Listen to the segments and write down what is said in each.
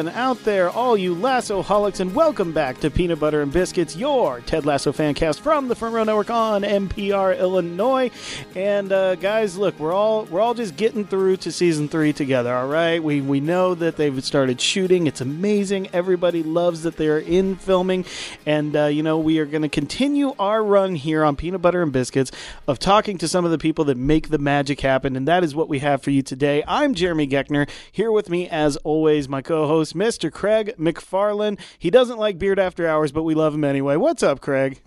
Everyone out there, all you Lasso holics, and welcome back to Peanut Butter and Biscuits, your Ted Lasso fan cast from the Front Row Network on NPR Illinois. And uh, guys, look, we're all we're all just getting through to season three together. All right, we we know that they've started shooting. It's amazing. Everybody loves that they're in filming, and uh, you know we are going to continue our run here on Peanut Butter and Biscuits of talking to some of the people that make the magic happen, and that is what we have for you today. I'm Jeremy Geckner here with me as always, my co host, Mr. Craig McFarland. He doesn't like Beard After Hours, but we love him anyway. What's up, Craig?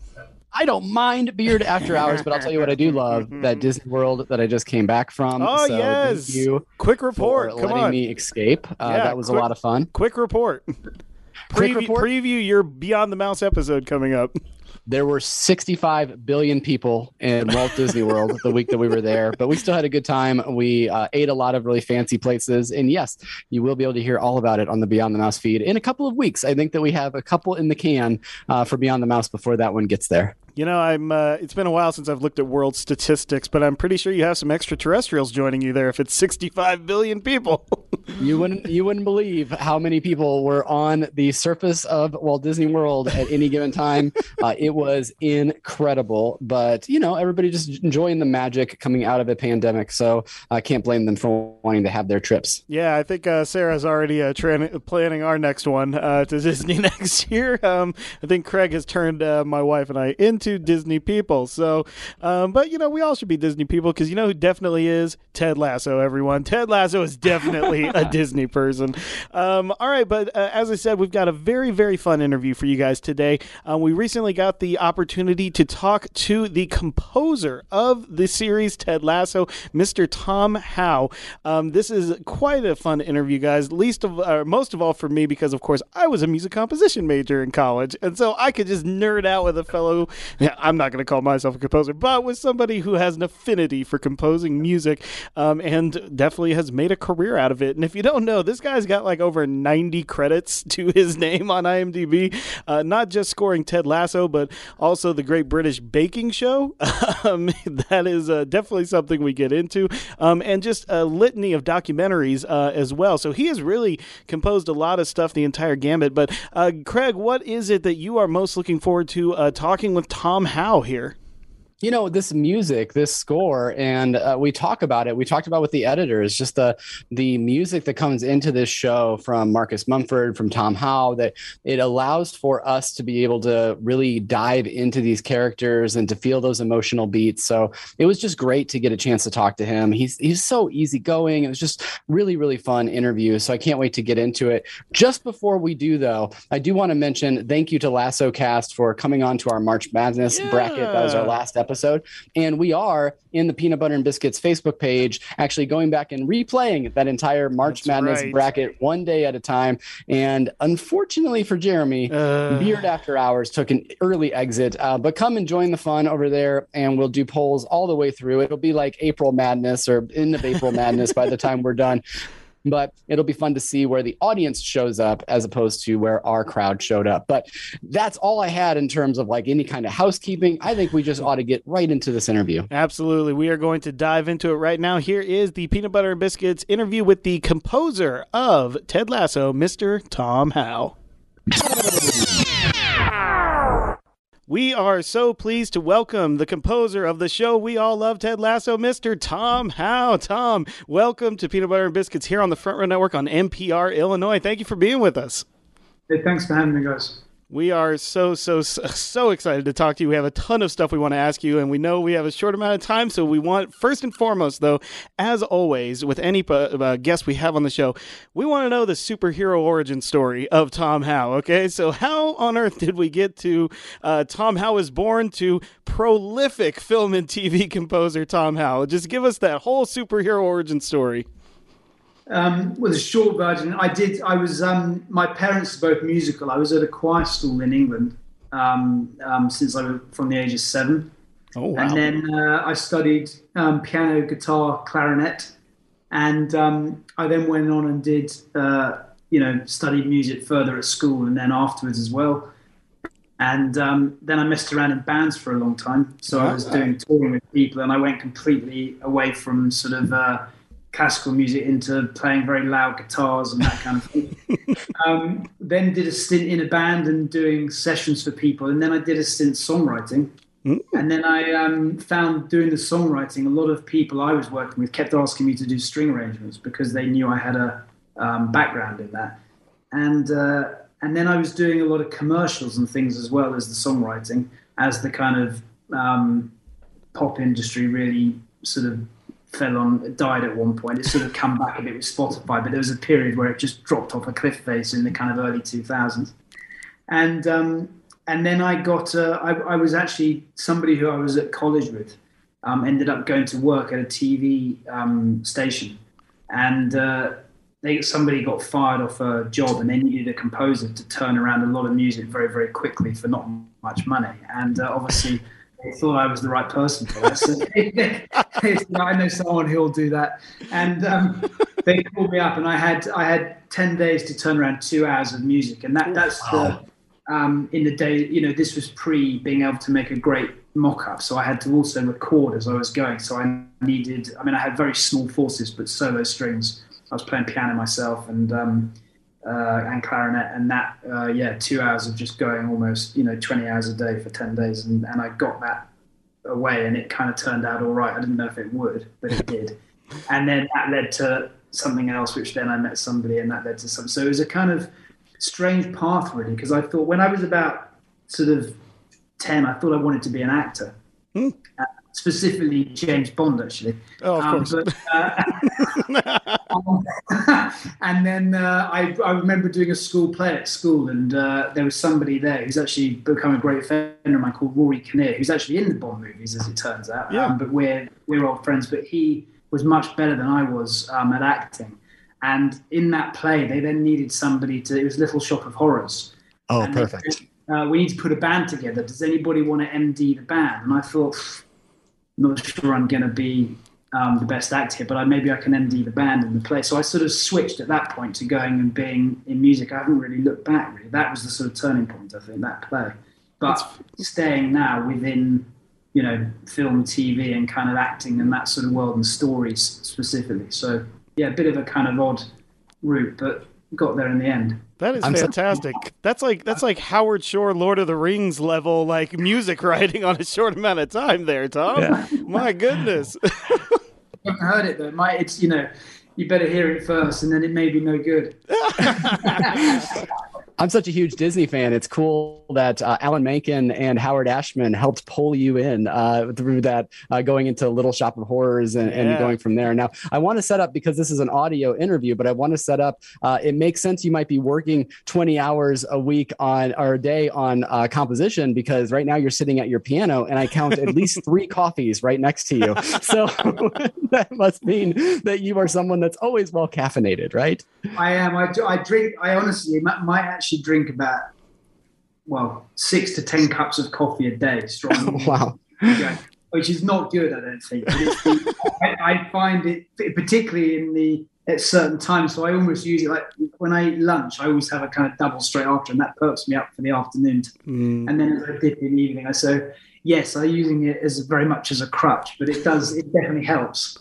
I don't mind Beard After Hours, but I'll tell you what I do love that Disney World that I just came back from. Oh, so yes. Thank you Quick report. for Come letting on. me escape. Uh, Yeah, that was quick- a lot of fun. Quick report. Quick Preview, report? preview your Beyond the Mouse episode coming up. There were 65 billion people in Walt Disney World the week that we were there, but we still had a good time. We uh, ate a lot of really fancy places. And yes, you will be able to hear all about it on the Beyond the Mouse feed in a couple of weeks. I think that we have a couple in the can uh, for Beyond the Mouse before that one gets there. You know, I'm. Uh, it's been a while since I've looked at world statistics, but I'm pretty sure you have some extraterrestrials joining you there. If it's 65 billion people, You wouldn't you wouldn't believe how many people were on the surface of Walt Disney World at any given time. Uh, it was incredible, but you know everybody just enjoying the magic coming out of a pandemic. So I can't blame them for wanting to have their trips. yeah, I think uh, Sarah's already uh, tra- planning our next one uh, to Disney next year. Um, I think Craig has turned uh, my wife and I into Disney people. So, um, but you know, we all should be Disney people because you know who definitely is Ted Lasso. Everyone, Ted Lasso is definitely a Disney person. Um, all right, but uh, as I said, we've got a very very fun interview for you guys today. Uh, we recently got the opportunity to talk to the composer of the series Ted Lasso, Mr. Tom Howe. Um, this is quite a fun interview, guys. Least of, uh, most of all for me, because of course I was a music composition major in college, and so I could just nerd out with a fellow. Yeah, I'm not going to call myself a composer, but with somebody who has an affinity for composing music, um, and definitely has made a career out of it. And if you don't know, this guy's got like over 90 credits to his name on IMDb, uh, not just scoring Ted Lasso, but also the Great British Baking Show. um, that is uh, definitely something we get into, um, and just a litany of documentaries uh, as well. So he has really composed a lot of stuff, the entire gambit. But uh, Craig, what is it that you are most looking forward to uh, talking with Tom Howe here? You know this music this score and uh, we talk about it. We talked about with the editors just the the music that comes into this show from marcus mumford from tom howe that it allows for us to be able to really dive into these characters and to feel those emotional beats. So it was just great to get a chance to talk to him. He's he's so easygoing. It was just really really fun interview so i can't wait to get into it. Just before we do though i do want to mention thank you to lasso cast for coming on to our march madness bracket. That was our last episode and we are in the peanut butter and biscuits facebook page actually going back and replaying that entire march That's madness right. bracket one day at a time. And unfortunately for jeremy Uh, beard after hours took an early exit. Uh, but come and join the fun over there and we'll do polls all the way through. It'll be like april madness or end of april madness by the time we're done but it'll be fun to see where the audience shows up as opposed to where our crowd showed up. But that's all I had in terms of like any kind of housekeeping. I think we just ought to get right into this interview. Absolutely. We are going to dive into it right now. Here is the Peanut Butter and Biscuits interview with the composer of Ted Lasso, Mr. Tom Howe. We are so pleased to welcome the composer of the show we all love, Ted Lasso, Mr. Tom Howe. Tom, welcome to Peanut Butter and Biscuits here on the Front Row Network on NPR Illinois. Thank you for being with us. Hey, thanks for having me, guys. We are so, so, so, excited to talk to you. We have a ton of stuff we want to ask you, and we know we have a short amount of time. So, we want, first and foremost, though, as always, with any uh, guest we have on the show, we want to know the superhero origin story of Tom Howe. Okay. So, how on earth did we get to uh, Tom Howe was born to prolific film and TV composer Tom Howe? Just give us that whole superhero origin story. Um, well, the short version, I did. I was. Um, my parents are both musical. I was at a choir school in England um, um, since I was from the age of seven, Oh, wow. and then uh, I studied um, piano, guitar, clarinet, and um, I then went on and did, uh, you know, studied music further at school, and then afterwards as well. And um, then I messed around in bands for a long time. So I was doing touring with people, and I went completely away from sort of uh, classical music into playing very loud guitars and that kind of thing. um, then did a stint in a band and doing sessions for people, and then I did a stint songwriting. Mm. And then I um, found doing the songwriting, a lot of people I was working with kept asking me to do string arrangements because they knew I had a um, background in that. And uh, and then I was doing a lot of commercials and things as well as the songwriting as the kind of um, pop industry really sort of fell on died at one point. It's sort of come back a bit with Spotify, but there was a period where it just dropped off a cliff face in the kind of early 2000s. And um, and then I got uh, I, I, was actually somebody who I was at college with um, ended up going to work at a TV um, station, and uh, they somebody got fired off a job and they needed a composer to turn around a lot of music very very quickly for not much money, and uh, obviously they thought I was the right person for that. So I know someone who'll do that. And um, they called me up, and I had I had ten days to turn around two hours of music, and that that's wow. the um, in the day. You know, this was pre being able to make a great mock-up, so I had to also record as I was going. So I needed. I mean, I had very small forces, but solo strings. I was playing piano myself, and um, uh, and clarinet, and that uh, yeah, two hours of just going almost you know 20 hours a day for 10 days, and, and I got that away, and it kind of turned out all right. I didn't know if it would, but it did, and then that led to something else, which then I met somebody, and that led to some. So it was a kind of strange path really, because I thought when I was about sort of 10, I thought I wanted to be an actor. Hmm. Uh, specifically James Bond, actually. Oh, of um, course. But, uh, and then uh, I, I, remember doing a school play at school, and uh, there was somebody there who's actually become a great friend of mine called Rory Kinnear, who's actually in the Bond movies, as it turns out. Yeah. Um, but we're we're old friends. But he was much better than I was um, at acting. And in that play, they then needed somebody to. It was Little Shop of Horrors. Oh, perfect. They, uh, we need to put a band together. Does anybody want to MD the band? And I thought, not sure I'm going to be um, the best actor here, but I, maybe I can MD the band and the play. So I sort of switched at that point to going and being in music. I haven't really looked back. Really, that was the sort of turning point. I think that play, but That's... staying now within you know film, TV, and kind of acting and that sort of world and stories specifically. So yeah, a bit of a kind of odd route, but got there in the end. That is I'm fantastic. So- that's like that's like Howard Shore Lord of the Rings level like music writing on a short amount of time there, Tom. Yeah. My goodness. I haven't heard it though. My it's you know, you better hear it first and then it may be no good. I'm such a huge Disney fan. It's cool that uh, Alan Menken and Howard Ashman helped pull you in uh, through that, uh, going into Little Shop of Horrors and, yeah. and, going from there. Now, I want to set up because this is an audio interview, but I want to set up. Uh, it makes sense you might be working 20 hours a week on or a day on uh, composition because right now you're sitting at your piano, and I count at least three coffees right next to you. So that must mean that you are someone that's always well caffeinated, right? I am. I, I drink. I honestly, my, my actually drink about well six to ten cups of coffee a day, strong. wow. Which is not good, I don't think. I, I, find it particularly in the at certain times. So I almost use it like when I eat lunch. I always have a kind of double straight after, and that perks me up for the afternoon. Mm. And then as I dip in the evening, I so yes, I'm using it as very much as a crutch, but it does it definitely helps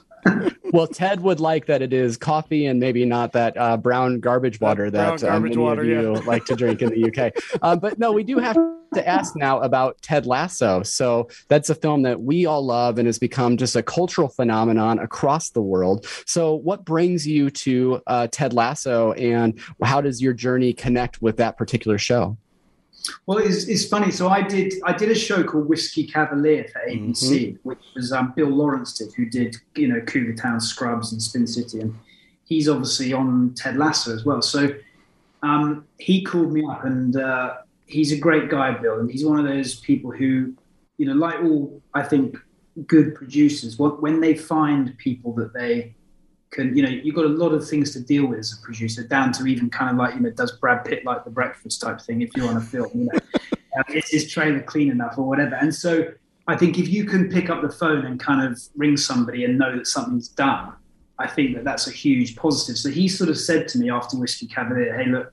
well, Ted would like that it is coffee and maybe not that uh, brown garbage water that, that um, many water, of you yeah. like to drink in the UK. Um, but no, we do have to ask now about Ted Lasso. So that's a film that we all love and has become just a cultural phenomenon across the world. So, what brings you to uh, Ted Lasso, and how does your journey connect with that particular show? Well, it's, it's funny. So I did I did a show called Whiskey Cavalier for ABC, mm-hmm. which was um, Bill Lawrence did, who did you know Cougar Town, Scrubs, and Spin City, and he's obviously on Ted Lasso as well. So um, he called me up, and uh, he's a great guy, Bill, and he's one of those people who, you know, like all I think good producers, when they find people that they can, you know, you've got a lot of things to deal with as a producer, down to even kind of like, you know, does Brad Pitt like the breakfast type thing if you're on a film, you know, uh, is his trailer clean enough or whatever. And so I think if you can pick up the phone and kind of ring somebody and know that something's done, I think that that's a huge positive. So he sort of said to me after Whiskey Cavalier, hey, look,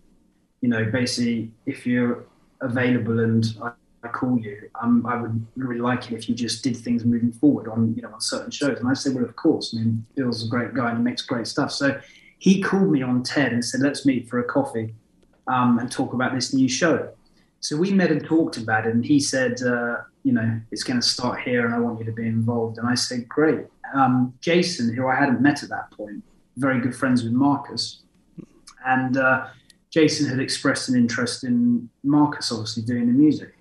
you know, basically, if you're available and I I call you, um, I would really like it if you just did things moving forward on, you know, on certain shows. And I said, well, of course. I mean, Bill's a great guy and he makes great stuff. So he called me on TED and said, let's meet for a coffee um, and talk about this new show. So we met and talked about it. And he said, uh, you know, it's going to start here and I want you to be involved. And I said, great. Um, Jason, who I hadn't met at that point, very good friends with Marcus. And uh, Jason had expressed an interest in Marcus, obviously doing the music.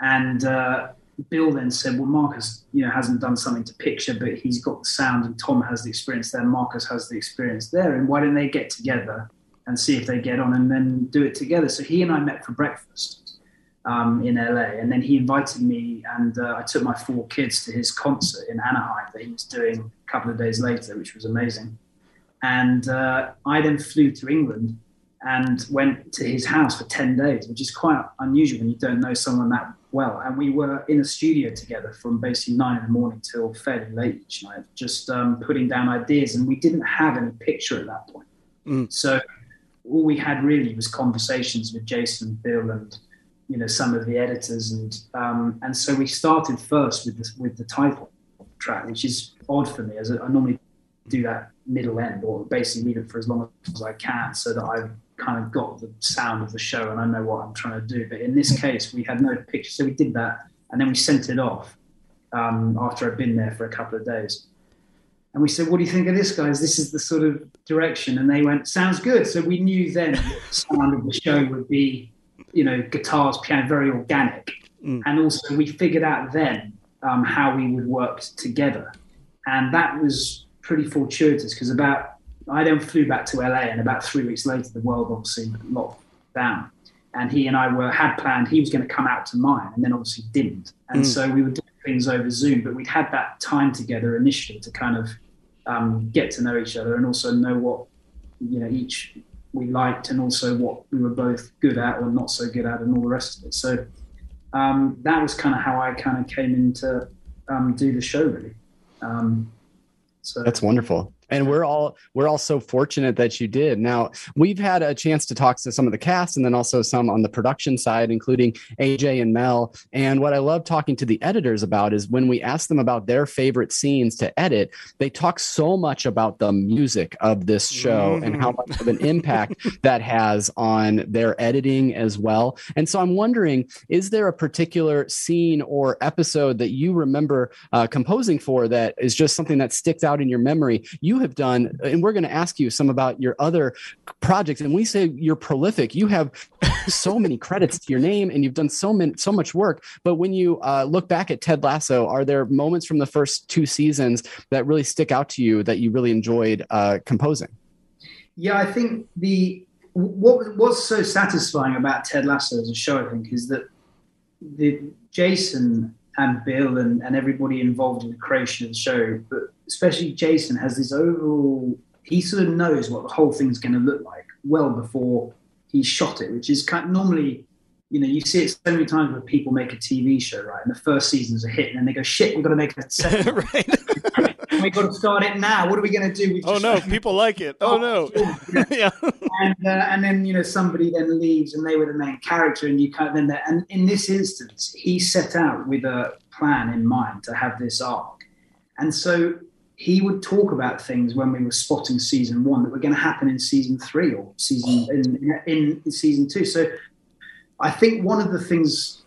And uh, Bill then said, "Well, Marcus, you know, hasn't done something to picture, but he's got the sound, and Tom has the experience there. Marcus has the experience there, and why don't they get together and see if they get on, and then do it together?" So he and I met for breakfast um, in LA, and then he invited me, and uh, I took my four kids to his concert in Anaheim that he was doing a couple of days later, which was amazing. And uh, I then flew to England and went to his house for 10 days, which is quite unusual when you don't know someone that well. And we were in a studio together from basically nine in the morning till fairly late each night, just um, putting down ideas. And we didn't have any picture at that point. Mm. So all we had really was conversations with Jason, Bill, and you know some of the editors, and um, and so we started first with the, with the title track, which is odd for me as I normally do that middle end or basically leave it for as long as I can so that I've kind of got the sound of the show and I know what I'm trying to do. But in this case, we had no picture, so we did that and then we sent it off um, after I'd been there for a couple of days. And we said, "What do you think of this, guys? This is the sort of direction." And they went, "Sounds good." So we knew then the sound of the show would be, you know, guitars, piano, very organic. Mm. And also, we figured out then um, how we would work together, and that was pretty fortuitous because about I then flew back to LA, and about three weeks later, the world obviously locked down. And he and I were had planned he was going to come out to mine, and then obviously didn't. And mm. so we were doing things over Zoom, but we'd had that time together initially to kind of um, get to know each other and also know what you know each we liked, and also what we were both good at or not so good at, and all the rest of it. So um, that was kind of how I kind of came into um, do the show, really. Um, so that's wonderful and we're all we're all so fortunate that you did now we've had a chance to talk to some of the cast and then also some on the production side including aj and mel and what i love talking to the editors about is when we ask them about their favorite scenes to edit they talk so much about the music of this show mm-hmm. and how mm-hmm. much of an impact that has on their editing as well and so i'm wondering is there a particular scene or episode that you remember uh, composing for that is just something that sticks out in your memory you you have done, and we're going to ask you some about your other projects. And we say you're prolific. You have so many credits to your name, and you've done so many, so much work. But when you uh, look back at Ted Lasso, are there moments from the first two seasons that really stick out to you that you really enjoyed uh, composing? Yeah, I think the what what's so satisfying about Ted Lasso as a show, I think, is that the Jason and Bill and, and everybody involved in the creation of the show, but especially Jason has this overall. He sort of knows what the whole thing's going to look like well before he shot it, which is kind of normally, you know, you see it so many times when people make a TV show, right? And the first season's a hit, and then they go, "Shit, we've got to make a second. right. we got to start it now. What are we going to do? We've oh no, people like it. Oh, no, yeah. And uh, and then you know somebody then leaves, and they were the main character, and you kind of then and in this instance, he set out with a plan in mind to have this arc, and so he would talk about things when we were spotting season one that were going to happen in season three or season in, in, in season two. So I think one of the things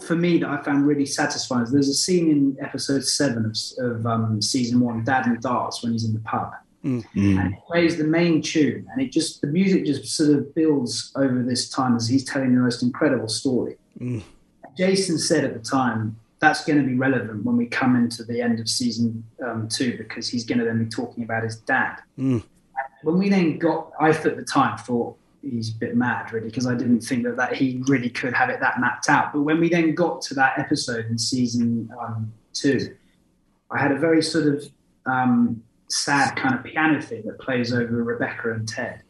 for me that I found really satisfying is there's a scene in episode seven of, of um, season one, Dad and Darts, when he's in the pub. Mm-hmm. And it plays the main tune, and it just the music just sort of builds over this time as he's telling the most incredible story. Mm. Jason said at the time, that's going to be relevant when we come into the end of season um, two because he's going to then be talking about his dad. Mm. When we then got, I at the time thought he's a bit mad really because I didn't think that, that he really could have it that mapped out. But when we then got to that episode in season um, two, I had a very sort of um, sad kind of piano thing that plays over Rebecca and Ted.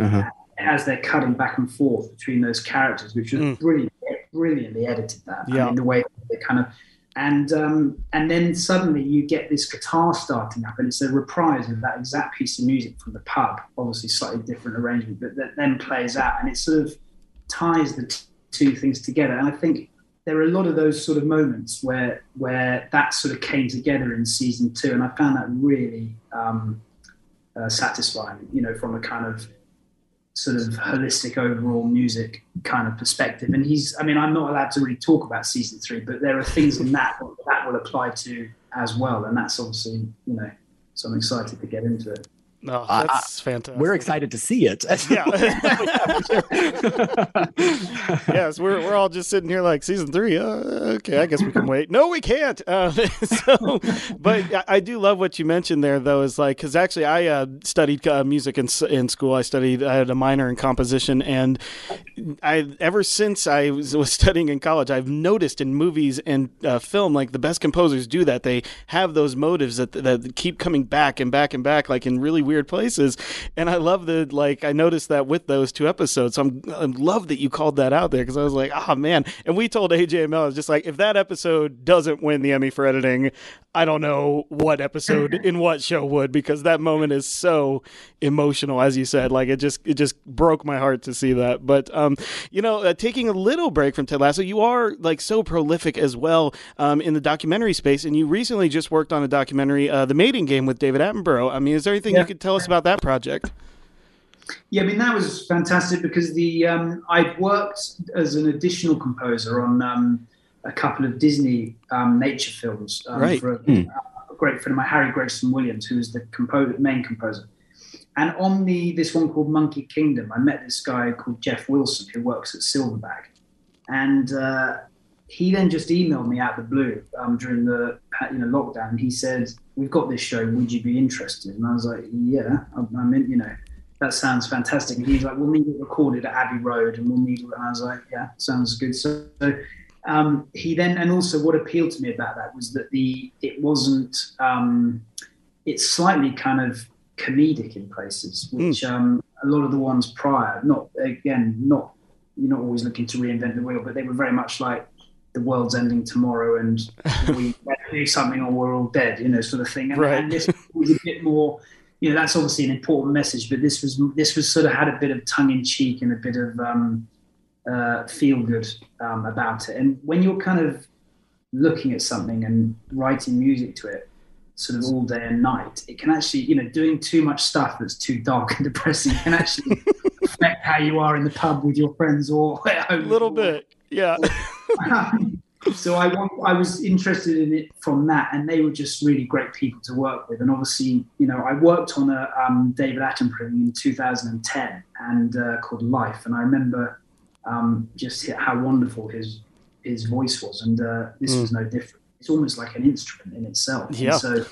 Uh-huh. As they're cutting back and forth between those characters, which was mm. brilliant brilliantly edited that. Yeah. I mean, the way they kind of and um, and then suddenly you get this guitar starting up, and it's a reprise of that exact piece of music from the pub. Obviously, slightly different arrangement, but that then plays out, and it sort of ties the t- two things together. And I think there are a lot of those sort of moments where where that sort of came together in season two, and I found that really um, uh, satisfying. You know, from a kind of sort of holistic overall music kind of perspective. And he's, I mean, I'm not allowed to really talk about season three, but there are things in that that will apply to as well, and that's obviously, you know, so I'm excited to get into it. No, oh, that's uh, fantastic. We're excited to see it. Yeah. yes, we're we're all just sitting here like season three. Uh, okay, I guess we can wait. No, we can't. Uh, so, but I do love what you mentioned there, though. Is like because actually I uh, studied uh, music in in school. I studied. I had a minor in composition, and I ever since I was, was studying in college, I've noticed in movies and uh, film, like the best composers do that. They have those motives that that keep coming back and back and back, like in really weird places. And I love the like I noticed that with those two episodes. So I'm I love that you called that out there because I was like, oh man. And we told AJ and I was just like, if that episode doesn't win the Emmy for editing, I don't know what episode in what show would because that moment is so emotional, as you said. Like it just it just broke my heart to see that. But um, you know, uh, taking a little break from Ted Lasso, you are like so prolific as well um, in the documentary space, and you recently just worked on a documentary, uh, The Mating Game, with David Attenborough. I mean, is there anything yeah. you could tell us about that project? Yeah, I mean that was fantastic because the um, I'd worked as an additional composer on um, a couple of Disney um, nature films um, right. for a, mm. a, great friend of mine, Harry Gregson Williams, who was the composer, main composer. And on the this one called Monkey Kingdom, I met this guy called Jeff Wilson who works at Silverback, and uh, he then just emailed me out of the blue um, during the you know lockdown. He said, "We've got this show. Would you be interested?" And I was like, "Yeah, I'm in. You know, that sounds fantastic." And he's like, "We'll need it recorded at Abbey Road, and we'll need." It. And I was like, "Yeah, sounds good." So. Um, he then, and also what appealed to me about that was that the it wasn't. Um, it's slightly kind of comedic in places, hmm. which mm. um, a lot of the ones prior, not again, not you're not always looking to reinvent the wheel, but they were very much like the world's ending tomorrow and we do something or we're all dead, you know, sort of thing. And, right. and this was a bit more, you know, that's obviously an important message, but this was this was sort of had a bit of tongue in cheek and a bit of um, uh, feel good um, about it. And when you're kind of looking at something and writing music to it, sort of all day and night, it can actually, you know, doing too much stuff that's too dark and depressing can actually affect how you are in the pub with your friends or at home. A little bit, yeah. so I want, I was interested in it from that, and they were just really great people to work with. And obviously, you know, I worked on a um, David Attenborough in 2010 and uh, called Life, and I remember um, just how wonderful his his voice was, and uh, this mm. was no different. It's almost like an instrument in itself. Yeah. And so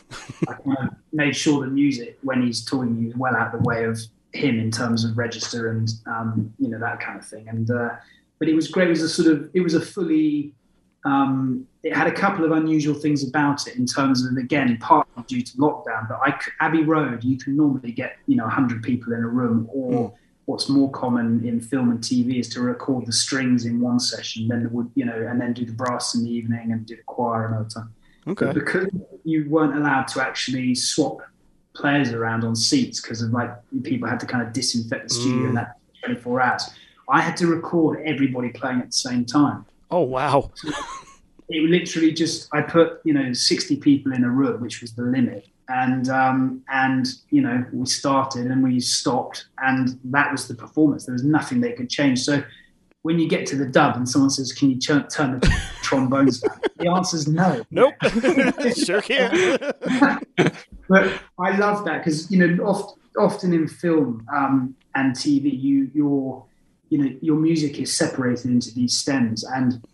I kind of made sure the music, when he's talking, is well out of the way of him in terms of register and um, you know that kind of thing. And uh, but it was great. It was a sort of it was a fully um, it had a couple of unusual things about it in terms of again partly due to lockdown. But I, Abbey Road, you can normally get you know hundred people in a room, or mm. what's more common in film and TV is to record the strings in one session, then the wood, you know, and then do the brass in the evening and do the choir another time. Okay. But because you weren't allowed to actually swap players around on seats because of like people had to kind of disinfect the studio mm. in that 24 hours I had to record everybody playing at the same time. Oh wow! it literally just I put you know sixty people in a room, which was the limit, and um, and you know we started and we stopped, and that was the performance. There was nothing they could change. So when you get to the dub and someone says, "Can you turn, turn the trombones down?" the answer is no. Nope, sure can't. but I love that because you know oft, often in film um, and TV, you you're you know your music is separated into these stems and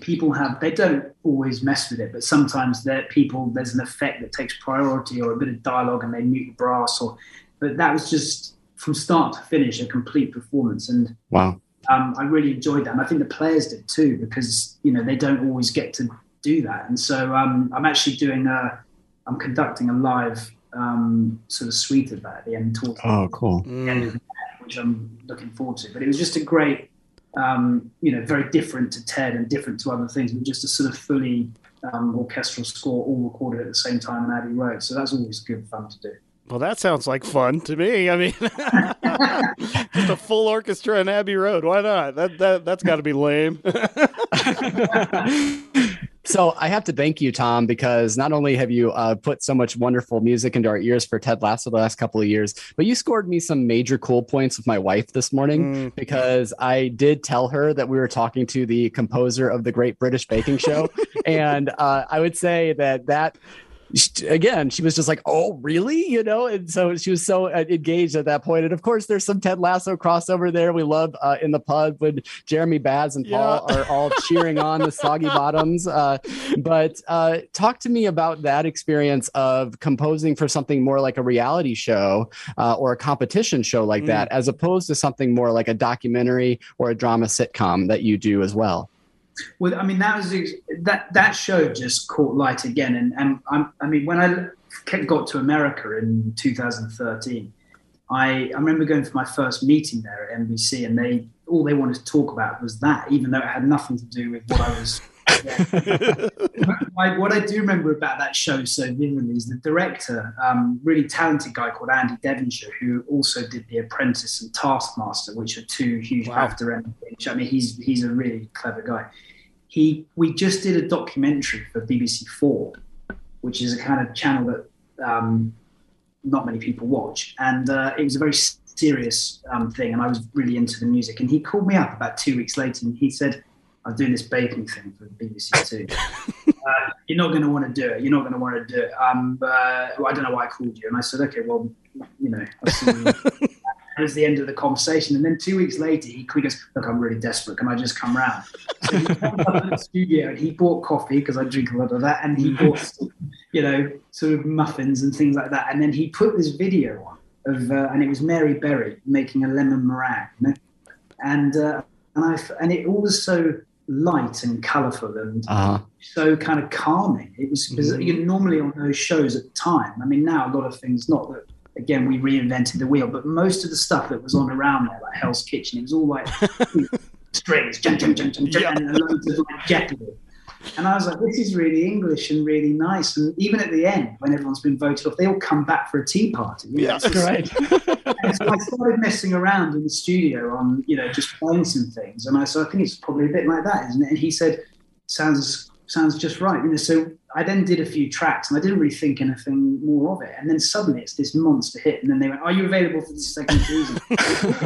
people have they don't always mess with it but sometimes that people there's an effect that takes priority or a bit of dialogue and they mute the brass or but that was just from start to finish a complete performance. And wow. um, I really enjoyed that. And I think the players did too because you know they don't always get to do that. And so um, I'm actually doing a I'm conducting a live um, sort of suite of that at the end towards oh cool. The end of the which I'm looking forward to. But it was just a great, um, you know, very different to Ted and different to other things, but just a sort of fully um, orchestral score, all recorded at the same time in Abbey Road. So that's always good fun to do. Well, that sounds like fun to me. I mean, just a full orchestra in Abbey Road. Why not? That that that's got to be lame. So I have to thank you, Tom, because not only have you uh, put so much wonderful music into our ears for Ted Lasso the last couple of years, but you scored me some major cool points with my wife this morning mm. because I did tell her that we were talking to the composer of the Great British Baking Show, and uh, I would say that that again, she was just like, "Oh, really?" You know, and so she was so uh, engaged at that point. And of course, there's some Ted Lasso crossover there. We love uh, in the pub when Jeremy Baz and Paul yeah. are all cheering on the Soggy Bottoms. Uh, but uh, talk to me about that experience of composing for something more like a reality show uh, or a competition show like mm. that, as opposed to something more like a documentary or a drama sitcom that you do as well. Well, I mean, that was that that show just caught light again, and and I'm, i mean, when I got to America in 2013, I I remember going for my first meeting there at NBC, and they all they wanted to talk about was that, even though it had nothing to do with what I was. what I do remember about that show so vividly is the director, um, really talented guy called Andy Devonshire, who also did The Apprentice and Taskmaster, which are two huge wow. BAFTA I mean, he's he's a really clever guy he we just did a documentary for BBC Four, which is a kind of channel that um, not many people watch, and uh, it was a very serious um, thing, and I was really into the music. And he called me up about two weeks later, and he said, "I'm doing this baking thing for the BBC Two. uh, you're not going to want to do it. You're not going to want to do it. Um, uh, well, I don't know why I called you." And I said, "Okay, well, you know." that was the end of the conversation. And then two weeks later, he, goes, Look, I'm really desperate. Can I just come round? So he came up to the studio and he bought coffee because I drink a lot of that. And he bought, you know, sort of muffins and things like that. And then he put this video on of, uh, and it was Mary Berry making a lemon meringue. You know? And, uh, and, I, and it all was so light and colourful and uh-huh. so kind of calming. It was mm-hmm. you know, normally on those shows at the time. I mean, now a lot of things not that again, we reinvented the wheel. But most of the stuff that was on around there, like Hell's Kitchen, it was all like strings, jump, jump, jump, jump, jump, and loads of like Jeopardy. And I was like, this is really English and really nice. And even at the end, when everyone's been voted off, they all come back for a tea party. You know, yeah, great. and so I started messing around in the studio on, you know, just playing some things. And I said, I think it's probably a bit like that, isn't it? And he said, sounds sounds just right. You know, so I then did a few tracks and I didn't really think anything more of it. And then suddenly it's this monster hit. And then they went, Are you available for the second season?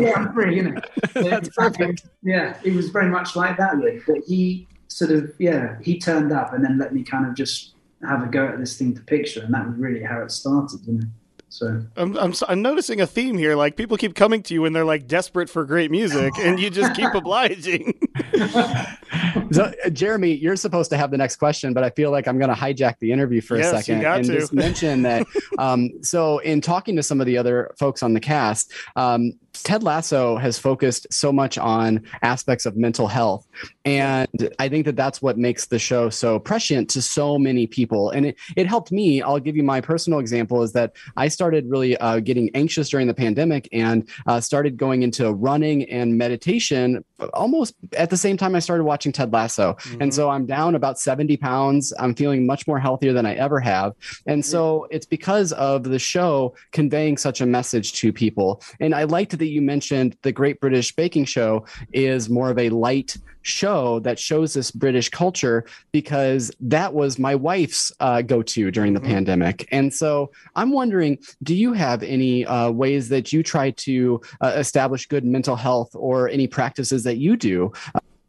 yeah, I'm free, you know. That's perfect. Yeah, it was very much like that, really. But he sort of, yeah, he turned up and then let me kind of just have a go at this thing to picture. And that was really how it started, you know. So I'm, I'm I'm noticing a theme here. Like people keep coming to you and they're like desperate for great music, and you just keep obliging. so, uh, Jeremy, you're supposed to have the next question, but I feel like I'm going to hijack the interview for yes, a second and to. just mention that. Um, so, in talking to some of the other folks on the cast, um, Ted Lasso has focused so much on aspects of mental health. And I think that that's what makes the show so prescient to so many people. And it, it helped me. I'll give you my personal example is that I started really uh, getting anxious during the pandemic and uh, started going into running and meditation almost at the same time I started watching Ted Lasso. Mm-hmm. And so I'm down about 70 pounds. I'm feeling much more healthier than I ever have. And so it's because of the show conveying such a message to people. And I liked that you mentioned the Great British Baking Show is more of a light show that shows this British culture because that was my wife's uh, go to during the mm-hmm. pandemic. And so I'm wondering do you have any uh, ways that you try to uh, establish good mental health or any practices that you do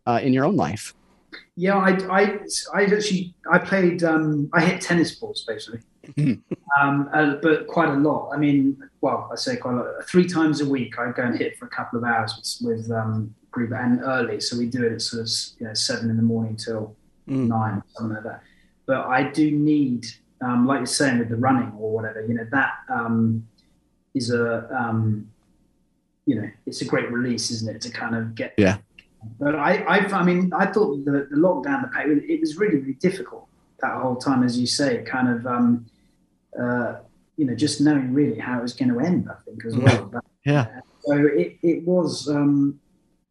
uh, in your own life? Yeah, I, I, I actually I played um, I hit tennis balls basically, mm-hmm. um, uh, but quite a lot. I mean, well, I say quite a lot. Three times a week, I go and hit for a couple of hours with, with um, group and early, so we do it at sort of you know, seven in the morning till mm. nine, something like that. But I do need, um, like you're saying with the running or whatever, you know, that um, is a um, you know, it's a great release, isn't it, to kind of get yeah but I, I, I mean, I thought the, the lockdown, the pay, it was really, really difficult that whole time, as you say, kind of, um, uh, you know, just knowing really how it was going to end, I think, as well. But, yeah. Uh, so it, it was, um,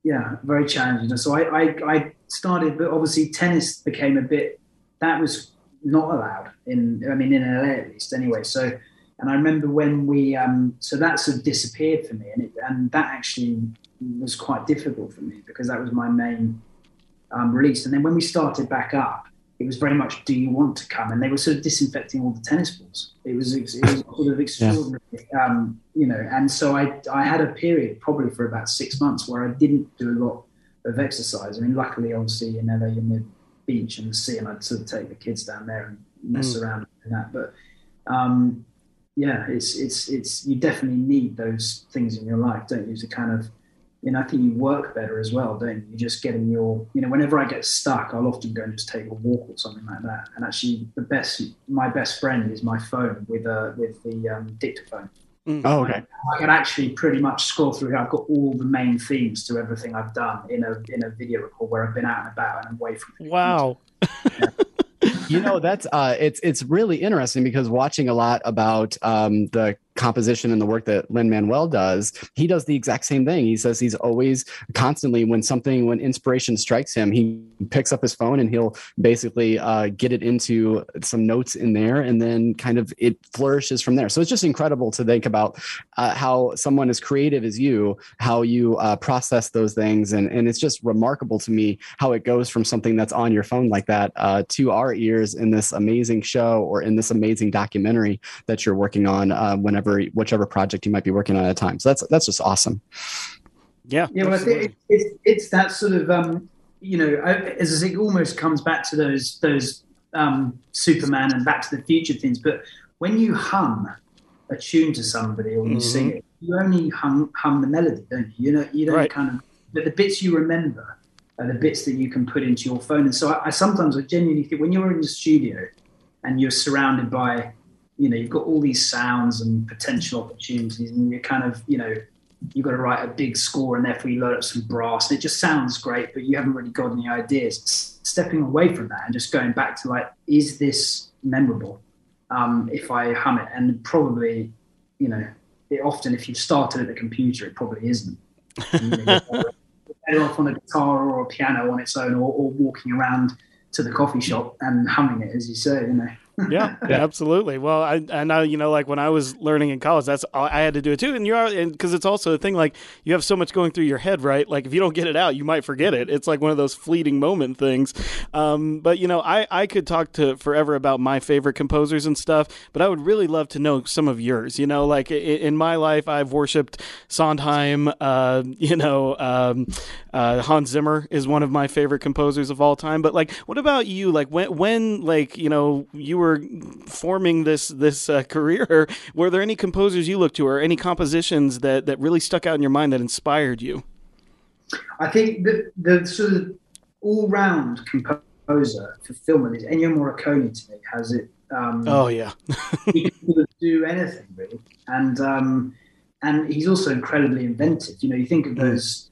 yeah, very challenging. So I, I, I started, but obviously tennis became a bit, that was not allowed in, I mean, in LA at least anyway. So, and I remember when we, um, so that sort of disappeared for me, and it, and that actually was quite difficult for me because that was my main um, released. And then when we started back up, it was very much, do you want to come? And they were sort of disinfecting all the tennis balls. It was, it was sort of extraordinary, yeah. um, you know. And so I, I had a period probably for about six months where I didn't do a lot of exercise. I mean, luckily, obviously, you know, in LA, in the beach and the sea, and I'd sort of take the kids down there and mess mm. around and that. But um, yeah, it's it's it's you definitely need those things in your life, don't you, to kind of you know, I think you work better as well, don't you? You're just get in your, you know, whenever I get stuck, I'll often go and just take a walk or something like that. And actually, the best, my best friend is my phone with uh, with the um, dictaphone. Mm. Oh, okay. I, I can actually pretty much scroll through. I've got all the main themes to everything I've done in a in a video record where I've been out and about and away from. Wow. Yeah. you know that's uh, it's it's really interesting because watching a lot about um, the composition and the work that Lin Manuel does, he does the exact same thing. He says he's always constantly when something when inspiration strikes him, he picks up his phone and he'll basically uh, get it into some notes in there, and then kind of it flourishes from there. So it's just incredible to think about uh, how someone as creative as you, how you uh, process those things, and and it's just remarkable to me how it goes from something that's on your phone like that uh, to our ears in this amazing show or in this amazing documentary that you're working on uh, whenever whenever whichever project you might be working on at a time. So that's that's just awesome. Yeah, yeah. Well, I think it's, it's that sort of um, you know, as I say, it almost comes back to those those um, Superman and Back to the Future things. But when you hum a tune to somebody or you mm-hmm. sing it, you only hum hum the melody, don't you? You know, you don't right. kind of. But the bits you remember are the bits that you can put into your phone. And so I, I sometimes I genuinely think when you're in the studio and you're surrounded by you know, you've got all these sounds and potential opportunities, and you're kind of, you know, you've got to write a big score, and therefore you load up some brass, and it just sounds great, but you haven't really got any ideas. Stepping away from that and just going back to like, is this memorable? Um, if I hum it, and probably, you know, it often if you've started at the computer, it probably isn't. You know, better off on a guitar or a piano on its own, or, or walking around to the coffee shop and humming it, as you say, you know yeah, yeah, absolutely. Well, I I know you know like when I was learning in college, that's all, I had to do it too, and you're and because it's also a thing like you have so much going through your head, right? Like if you don't get it out, you might forget it. It's like one of those fleeting moment things. Um, but you know, I I could talk to forever about my favorite composers and stuff, but I would really love to know some of yours. You know, like in, in my life, I've worshipped Sondheim. Uh, you know, um, uh, Hans Zimmer is one of my favorite composers of all time. But like, what about you? Like when when like you know you were forming this this uh, career, were there any composers you looked to, or any compositions that that really stuck out in your mind that inspired you? I think the the sort of all round composer for film is Ennio Morricone to me has it. Um, oh yeah, he can do anything really, and um, and he's also incredibly inventive. You know, you think of those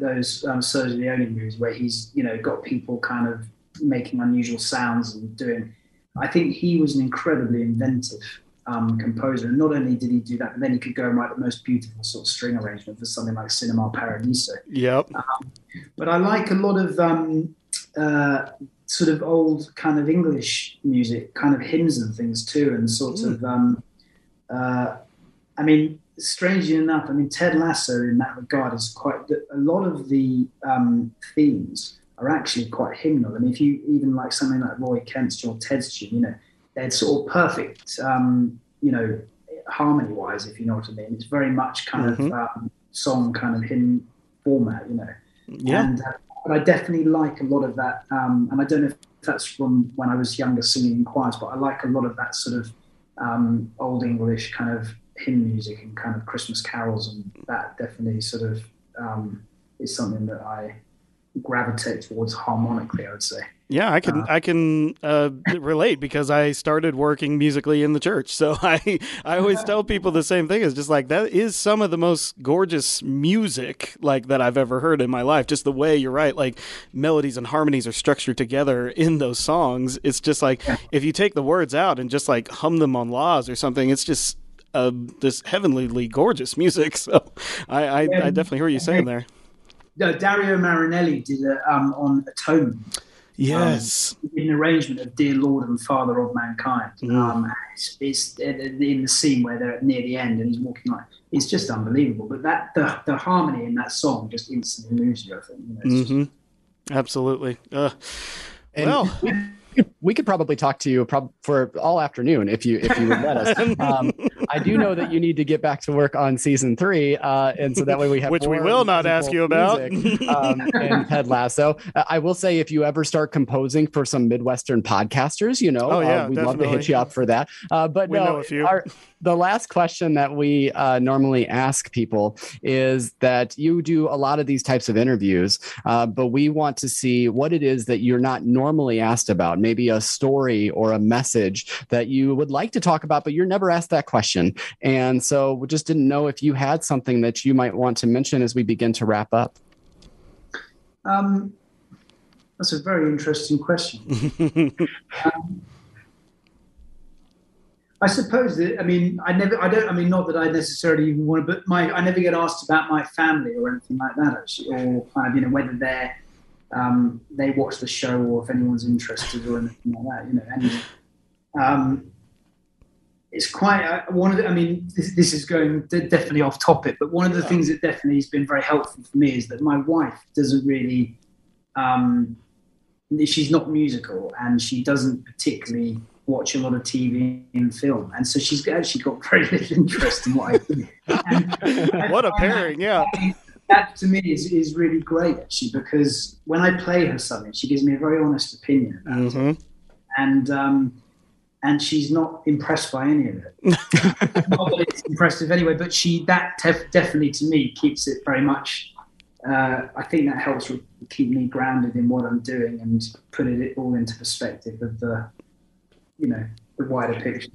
those um, Sergio Leone movies where he's you know got people kind of making unusual sounds and doing I think he was an incredibly inventive um, composer. And not only did he do that, but then he could go and write the most beautiful sort of string arrangement for something like Cinema Paradiso. Yep. Um, but I like a lot of um, uh, sort of old kind of English music, kind of hymns and things too, and sort mm. of. Um, uh, I mean, strangely enough, I mean Ted Lasso in that regard is quite a lot of the um, themes are actually quite hymnal. I mean, if you even like something like Roy Kent's or Ted's tune, you know, they're sort of perfect, um, you know, harmony wise, if you know what I mean. It's very much kind mm-hmm. of um, song kind of hymn format, you know. Yeah. And, uh, but I definitely like a lot of that. Um, and I don't know if that's from when I was younger singing in choirs, but I like a lot of that sort of um, old English kind of hymn music and kind of Christmas carols. And that definitely sort of um, is something that I gravitate towards harmonically. I would say. Yeah, I can uh, I can uh, relate because I started working musically in the church. So I I always tell people the same thing. It's just like that is some of the most gorgeous music like that I've ever heard in my life. Just the way you're right, like melodies and harmonies are structured together in those songs. It's just like yeah. if you take the words out and just like hum them on laws or something, it's just uh, this heavenly gorgeous music. So I I, I definitely hear what you're saying there no, Dario Marianelli did it um, on Atonement. Yes, um, an arrangement of "Dear Lord and Father of Mankind." Mm. Um, it's, it's, in the scene where they're near the end and he's walking like it's just unbelievable. But that the, the harmony in that song just instantly moves you. I think. You know, mm-hmm. Absolutely. Uh, And well, we, could probably talk to you prob- for all afternoon if you if you would let us. Um, I do know that you need to get back to work on season three, uh, and so that way we have Which we will not ask you about. music, um, and Ted Lasso. Uh, I will say if you ever start composing for some Midwestern podcasters, you know, Oh, yeah, uh, we'd love to hit you up for that. Uh, but We no, know a few. our- the last question that we uh, normally ask people is that you do a lot of these types of interviews, uh, but we want to see what it is that you're not normally asked about, maybe a story or a message that you would like to talk about, but you're never asked that question. And so we just didn't know if you had something that you might want to mention as we begin to wrap up. Um, that's a very interesting question. Um, I suppose that I mean I never I don't I mean not that I necessarily even want to but my I never get asked about my family or anything like that actually or kind of you know whether they're um, they watch the show or if anyone's interested or anything like that you know and um, it's quite uh, one of the I mean this, this is going de- definitely off topic but one of the things that definitely has been very helpful for me is that my wife doesn't really um, she's not musical and she doesn't particularly watch a lot of TV and film, and so she's actually got very little interest in what I do. And what a pairing, yeah. That to me is, is really great actually because when I play her something, she gives me a very honest opinion, about it. hmm and um, and she's not impressed by any of it. not that it's impressive anyway, but she that def- definitely to me keeps it very much. Uh, I think that helps keep me grounded in what I'm doing and put it all into perspective of the, you know, the wider picture.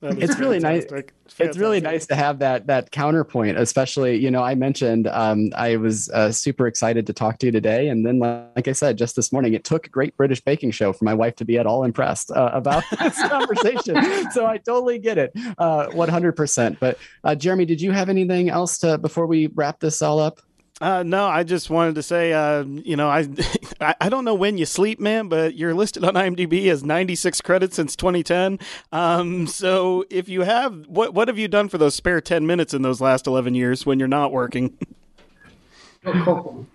That is It's really nice- fantastic. it's really nice to have that that counterpoint especially you know i mentioned um, i was uh, super excited to talk to you today. And then like i said just this morning it took great british baking show for my wife to be at all impressed uh, about this conversation. So i totally get it uh, 100% but uh, jeremy did you have anything else to before we wrap this all up Uh, no, I just wanted to say, uh, you know, I, I don't know when you sleep, man, but you're listed on IMDb as 96 credits since 2010. Um, so if you have, what what have you done for those spare 10 minutes in those last 11 years when you're not working? Got a couple.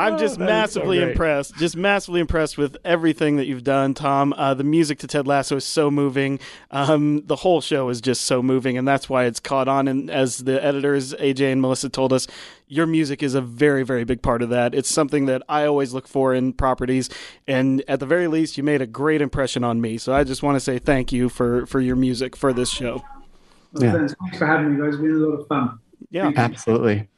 I'm just Oh, that is so massively impressed. Just massively impressed with everything that you've done, Tom. Uh, the music to Ted Lasso is so moving. Um, the whole show is just so moving, and that's why it's caught on. And as the editors, AJ and Melissa, told us, your music is a very, very big part of that. It's something that I always look for in properties, and at the very least, you made a great impression on me. So I just want to say thank you for for your music for this show. Well, Yeah. Thanks thanks for having me, guys. It's been a lot of fun. Yeah. absolutely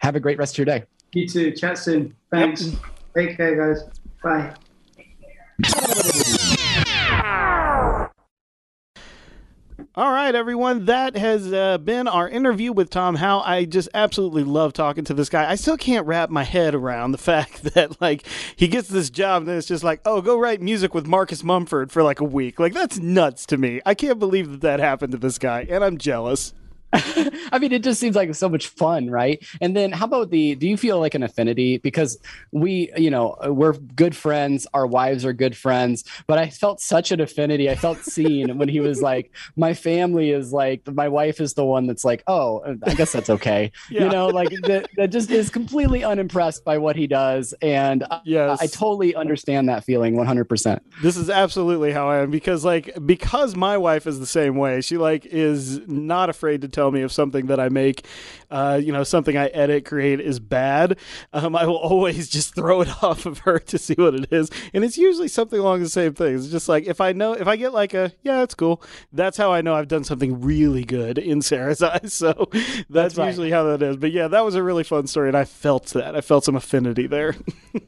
have a great rest of your day You too. Chat soon. Thanks. Take care, guys. Bye. All right, everyone. That has uh, been our interview with Tom Howe. I just absolutely love talking to this guy. I still can't wrap my head around the fact that like he gets this job and then it's just like, oh, go write music with Marcus Mumford for like a week. Like that's nuts to me. I can't believe that that happened to this guy, and I'm jealous. I mean, it just seems like so much fun, right? And then, how about the? Do you feel like an affinity because we, you know, we're good friends. Our wives are good friends, but I felt such an affinity. I felt seen when he was like, "My family is like, my wife is the one that's like, oh, I guess that's okay." Yeah. You know, like that, that just is completely unimpressed by what he does, and I, I totally understand that feeling, one hundred percent. This is absolutely how I am because like because my wife is the same way. She like is not afraid to tell me if something that I make, uh, you know, something I edit create is bad. Um, I will always just throw it off of her to see what it is, and it's usually something along the same thing. It's just like if I know if I get like a yeah, it's cool. That's how I know I've done something really good in Sarah's eyes. So that's, That's right. usually how that is. But yeah, that was a really fun story, and I felt that. I felt some affinity there.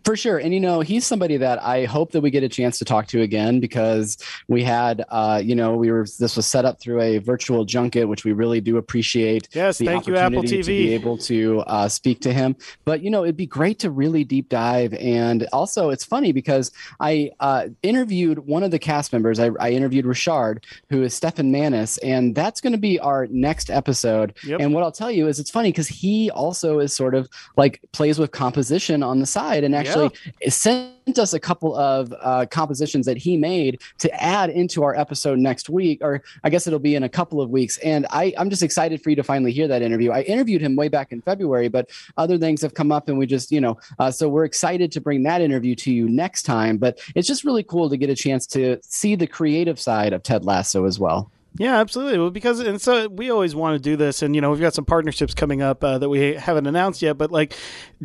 For sure. And, you know, he's somebody that I hope that we get a chance to talk to again because we had, uh, you know, we were, this was set up through a virtual junket, which we really do appreciate. Yes, the thank you, Apple TV. To be able to uh, speak to him. But, you know, it'd be great to really deep dive. And also, it's funny because I uh, interviewed one of the cast members. I, I interviewed Richard, who is Stephen Manas, and that's going to be our next episode. Yep. And what I'll tell you is it's funny because he also is sort of like plays with composition on the side and actually since us a couple of uh, compositions that he made to add into our episode next week, or I guess it'll be in a couple of weeks. And I, I'm just excited for you to finally hear that interview. I interviewed him way back in February, but other things have come up, and we just, you know, uh, so we're excited to bring that interview to you next time. But it's just really cool to get a chance to see the creative side of Ted Lasso as well. Yeah, absolutely. Well, because and so we always want to do this, and you know we've got some partnerships coming up uh, that we haven't announced yet, but like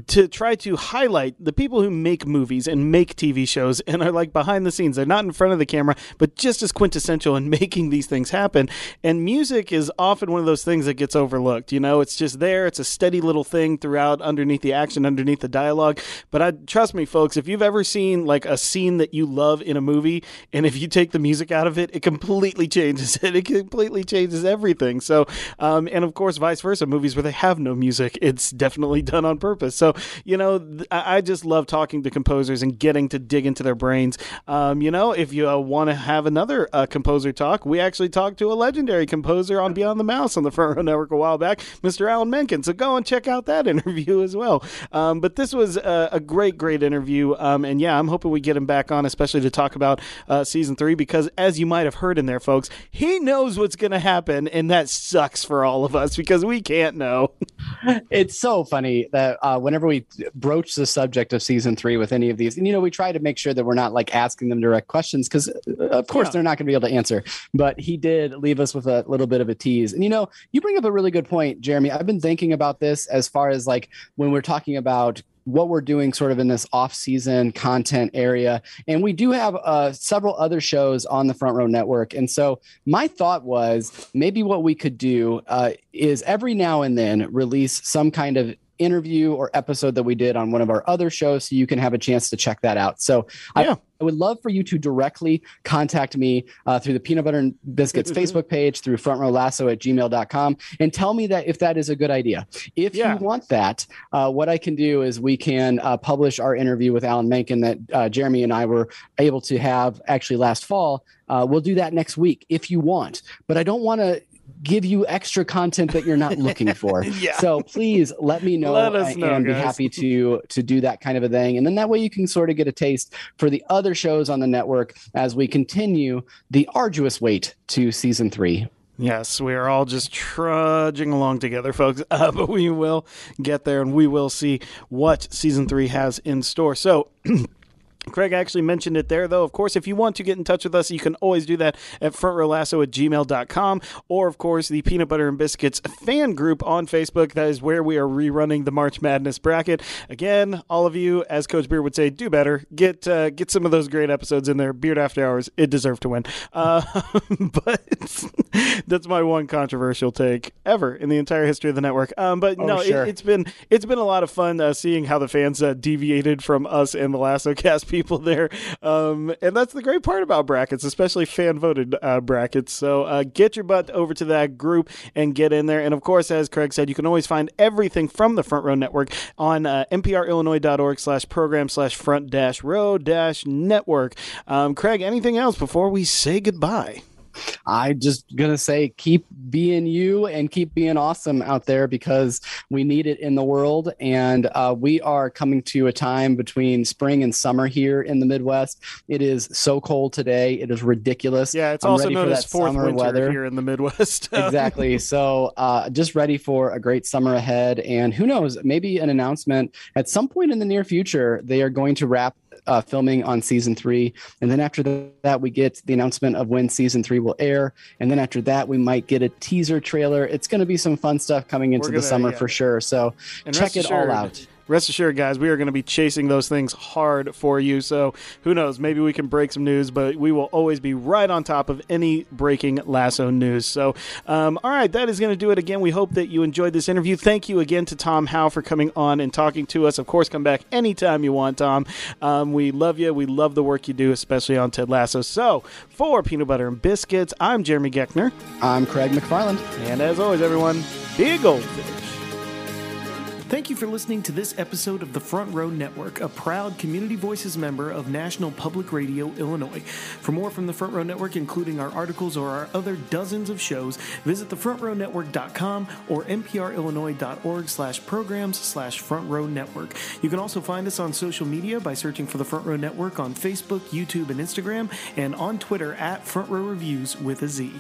to try to highlight the people who make movies and make TV shows and are like behind the scenes. They're not in front of the camera, but just as quintessential in making these things happen. And music is often one of those things that gets overlooked. You know, it's just there. It's a steady little thing throughout, underneath the action, underneath the dialogue. But I trust me, folks, if you've ever seen like a scene that you love in a movie, and if you take the music out of it, it completely changes it it completely changes everything. So, um, and of course, vice versa, movies where they have no music, it's definitely done on purpose. So, you know, th- I just love talking to composers and getting to dig into their brains. Um, you know, if you uh, want to have another uh, composer talk, we actually talked to a legendary composer on Beyond the Mouse on the Front Row Network a while back, Mr. Alan Menken. So go and check out that interview as well. Um, but this was a, a, great, great interview. Um, and yeah, I'm hoping we get him back on, especially to talk about uh, season three, because as you might have heard in there, folks, he knows what's going to happen, and that sucks for all of us because we can't know. it's so funny that uh, whenever we broach the subject of season three with any of these, and you know, we try to make sure that we're not like asking them direct questions because, uh, of course, yeah. they're not going to be able to answer. But he did leave us with a little bit of a tease. And you know, you bring up a really good point, Jeremy. I've been thinking about this as far as like when we're talking about what we're doing sort of in this off-season content area. And we do have uh, several other shows on the front row network. And so my thought was maybe what we could do uh, is every now and then release some kind of interview or episode that we did on one of our other shows so you can have a chance to check that out. So yeah. I, I would love for you to directly contact me uh, through the Peanut Butter and Biscuits Facebook page, through frontrowlasso at gmail.com, and tell me that if that is a good idea. If yeah. you want that, uh, what I can do is we can uh, publish our interview with Alan Menken that uh, Jeremy and I were able to have actually last fall. Uh, we'll do that next week if you want. But I don't want to give you extra content that you're not looking for. yeah. So please let me know, let us know and guys. be happy to to do that kind of a thing. And then that way you can sort of get a taste for the other shows on the network as we continue the arduous wait to season three. Yes, we are all just trudging along together, folks. Uh, but we will get there and we will see what season three has in store. So, Craig actually mentioned it there, though. Of course, if you want to get in touch with us, you can always do that at frontrowlasso at gmail.com or, of course, the Peanut Butter and Biscuits fan group on Facebook. That is where we are rerunning the March Madness bracket. Again, all of you, as Coach Beard would say, do better. Get uh, get some of those great episodes in there. Beard After Hours, it deserved to win. Uh, but that's my one controversial take ever in the entire history of the network. Um, but oh, no, sure. it, has been it's been a lot of fun uh, seeing how the fans uh, deviated from us and the Lasso cast people there. Um, and that's the great part about brackets, especially fan voted uh, brackets. So uh, get your butt over to that group and get in there. And of course, as Craig said, you can always find everything from the Front Row Network on uh, nprillinois.org slash program slash front dash row dash network. Um, Craig, anything else before we say goodbye? I just gonna say keep being you and keep being awesome out there because we need it in the world. And uh, we are coming to a time between spring and summer here in the Midwest. It is so cold today; it is ridiculous. Yeah, it's I'm also known as fourth winter weather. here in the Midwest. exactly. So uh, just ready for a great summer ahead, and who knows, maybe an announcement at some point in the near future. They are going to wrap uh, filming on season three. And then after that, we get the announcement of when season three will air. And then after that, we might get a teaser trailer. It's going to be some fun stuff coming into gonna, the summer yeah. for sure. So and check it assured, all out rest assured, guys, we are going to be chasing those things hard for you. So who knows? Maybe we can break some news, but we will always be right on top of any breaking lasso news. So, um, all right, that is going to do it again. We hope that you enjoyed this interview. Thank you again to Tom Howe for coming on and talking to us. Of course, come back anytime you want, Tom. Um, we love you. We love the work you do, especially on Ted Lasso. So, for Peanut Butter and Biscuits, I'm Jeremy Geckner. I'm Craig McFarland. And as always, everyone, be a goldfish. Thank you for listening to this episode of the Front Row Network, a proud Community Voices member of National Public Radio Illinois. For more from the Front Row Network, including our articles or our other dozens of shows, visit thefrontrownetwork.com or nprillinois.org slash programs slash Front Row Network. You can also find us on social media by searching for the Front Row Network on Facebook, YouTube, and Instagram, and on Twitter at Front Row Reviews with a Z.